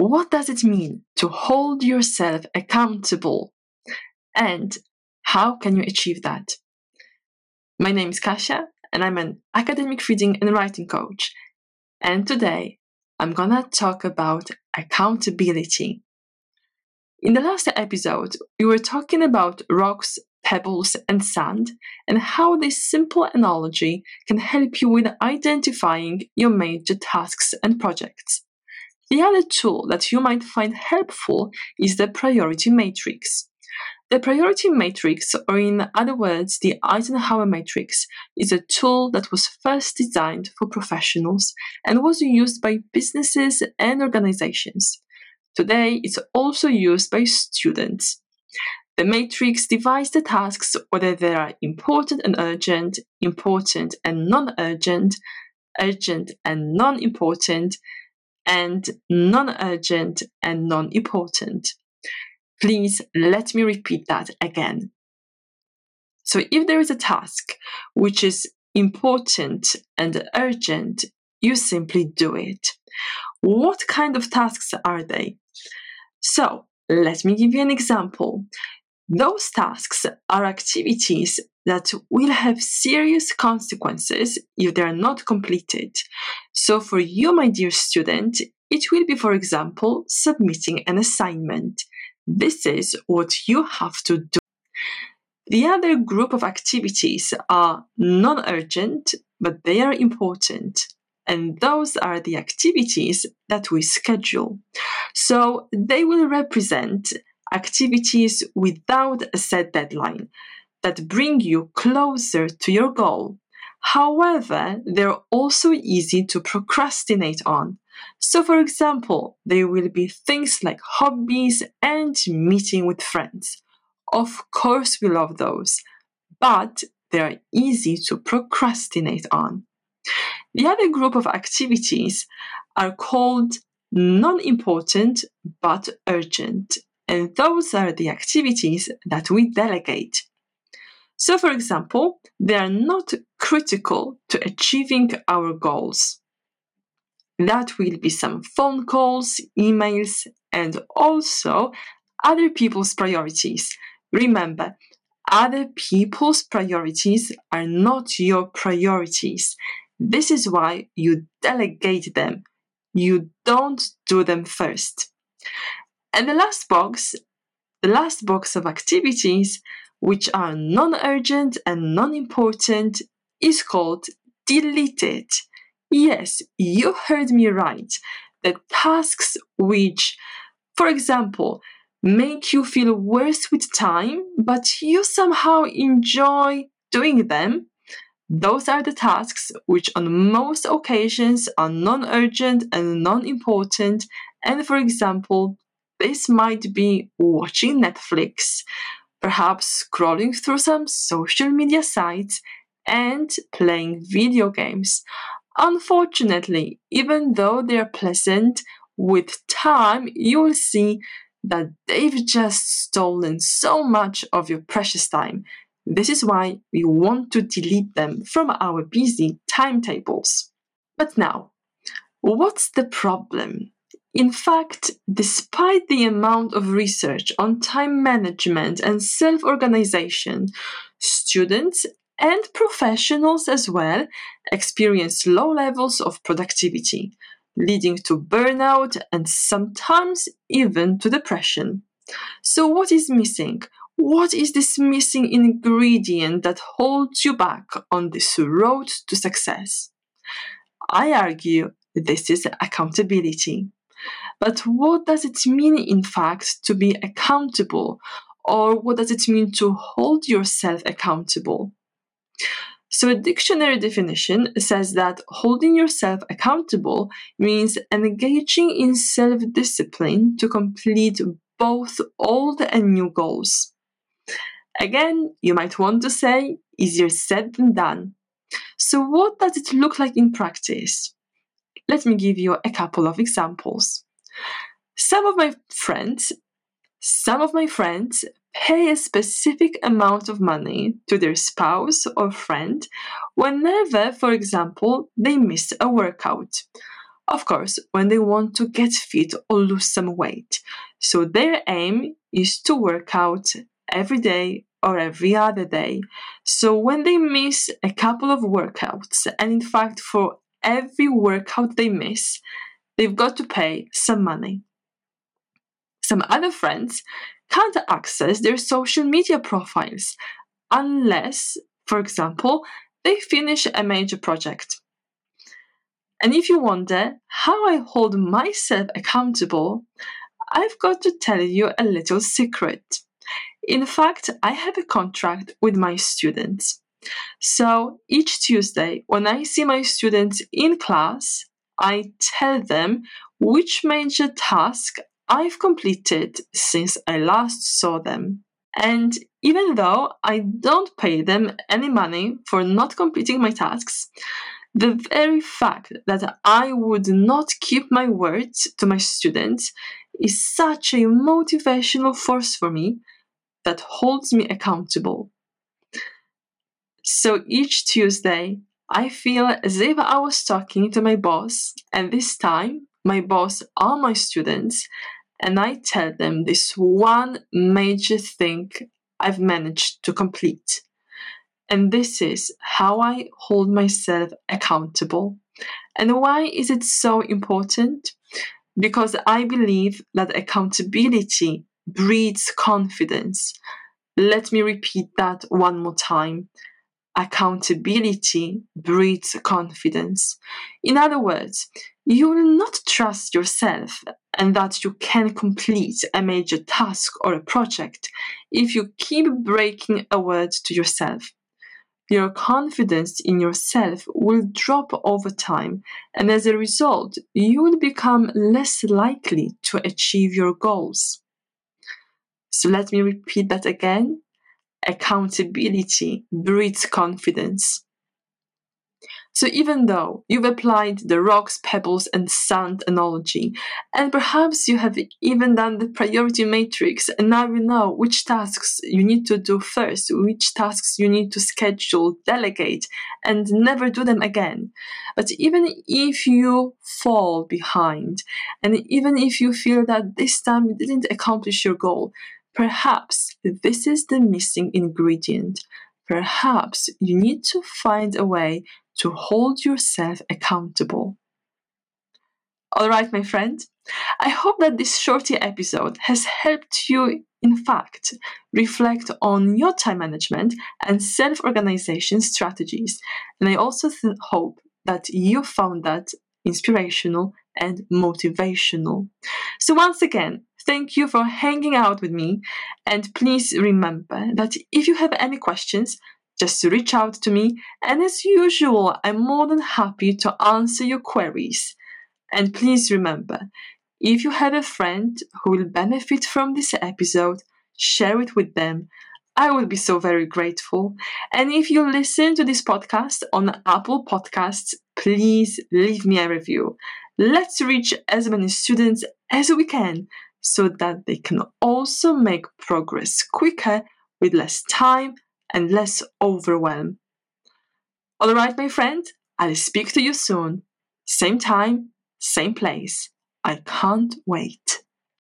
What does it mean to hold yourself accountable? And how can you achieve that? My name is Kasia, and I'm an academic reading and writing coach. And today, I'm gonna talk about accountability. In the last episode, we were talking about rocks, pebbles, and sand, and how this simple analogy can help you with identifying your major tasks and projects. The other tool that you might find helpful is the priority matrix. The priority matrix, or in other words, the Eisenhower matrix, is a tool that was first designed for professionals and was used by businesses and organizations. Today, it's also used by students. The matrix divides the tasks whether they are important and urgent, important and non urgent, urgent and non important, and non urgent and non important. Please let me repeat that again. So, if there is a task which is important and urgent, you simply do it. What kind of tasks are they? So, let me give you an example. Those tasks are activities that will have serious consequences if they are not completed. So, for you, my dear student, it will be, for example, submitting an assignment. This is what you have to do. The other group of activities are non urgent, but they are important and those are the activities that we schedule. So they will represent activities without a set deadline that bring you closer to your goal. However, they're also easy to procrastinate on. So, for example, there will be things like hobbies and meeting with friends. Of course, we love those, but they are easy to procrastinate on. The other group of activities are called non important but urgent, and those are the activities that we delegate. So, for example, they are not critical to achieving our goals. That will be some phone calls, emails, and also other people's priorities. Remember, other people's priorities are not your priorities. This is why you delegate them. You don't do them first. And the last box, the last box of activities, which are non urgent and non important, is called deleted. Yes, you heard me right. The tasks which, for example, make you feel worse with time, but you somehow enjoy doing them, those are the tasks which, on most occasions, are non urgent and non important. And for example, this might be watching Netflix, perhaps scrolling through some social media sites, and playing video games. Unfortunately, even though they are pleasant, with time you will see that they've just stolen so much of your precious time this is why we want to delete them from our busy timetables. But now, what's the problem? In fact, despite the amount of research on time management and self organization, students and professionals as well experience low levels of productivity, leading to burnout and sometimes even to depression. So, what is missing? What is this missing ingredient that holds you back on this road to success? I argue this is accountability. But what does it mean, in fact, to be accountable? Or what does it mean to hold yourself accountable? So, a dictionary definition says that holding yourself accountable means engaging in self discipline to complete both old and new goals. Again, you might want to say, easier said than done. So, what does it look like in practice? Let me give you a couple of examples. Some of my friends, some of my friends pay a specific amount of money to their spouse or friend whenever, for example, they miss a workout. Of course, when they want to get fit or lose some weight. So their aim is to work out every day or every other day. So when they miss a couple of workouts, and in fact, for every workout they miss, they've got to pay some money. Some other friends can't access their social media profiles unless, for example, they finish a major project. And if you wonder how I hold myself accountable, I've got to tell you a little secret. In fact, I have a contract with my students. So each Tuesday, when I see my students in class, I tell them which major task I've completed since I last saw them. And even though I don't pay them any money for not completing my tasks, the very fact that I would not keep my words to my students is such a motivational force for me that holds me accountable. So each Tuesday, I feel as if I was talking to my boss, and this time, my boss are my students, and I tell them this one major thing I've managed to complete. And this is how I hold myself accountable. And why is it so important? Because I believe that accountability breeds confidence. Let me repeat that one more time. Accountability breeds confidence. In other words, you will not trust yourself and that you can complete a major task or a project if you keep breaking a word to yourself. Your confidence in yourself will drop over time, and as a result, you will become less likely to achieve your goals. So let me repeat that again. Accountability breeds confidence. So even though you've applied the rocks, pebbles, and sand analogy, and perhaps you have even done the priority matrix, and now you know which tasks you need to do first, which tasks you need to schedule, delegate, and never do them again. But even if you fall behind, and even if you feel that this time you didn't accomplish your goal, Perhaps this is the missing ingredient. Perhaps you need to find a way to hold yourself accountable. All right, my friend, I hope that this shorty episode has helped you, in fact, reflect on your time management and self organization strategies. And I also th- hope that you found that inspirational and motivational. So, once again, thank you for hanging out with me. And please remember that if you have any questions, just reach out to me. And as usual, I'm more than happy to answer your queries. And please remember, if you have a friend who will benefit from this episode, share it with them. I would be so very grateful. And if you listen to this podcast on Apple Podcasts, please leave me a review. Let's reach as many students as we can so that they can also make progress quicker with less time and less overwhelm. All right, my friend, I'll speak to you soon. Same time, same place. I can't wait.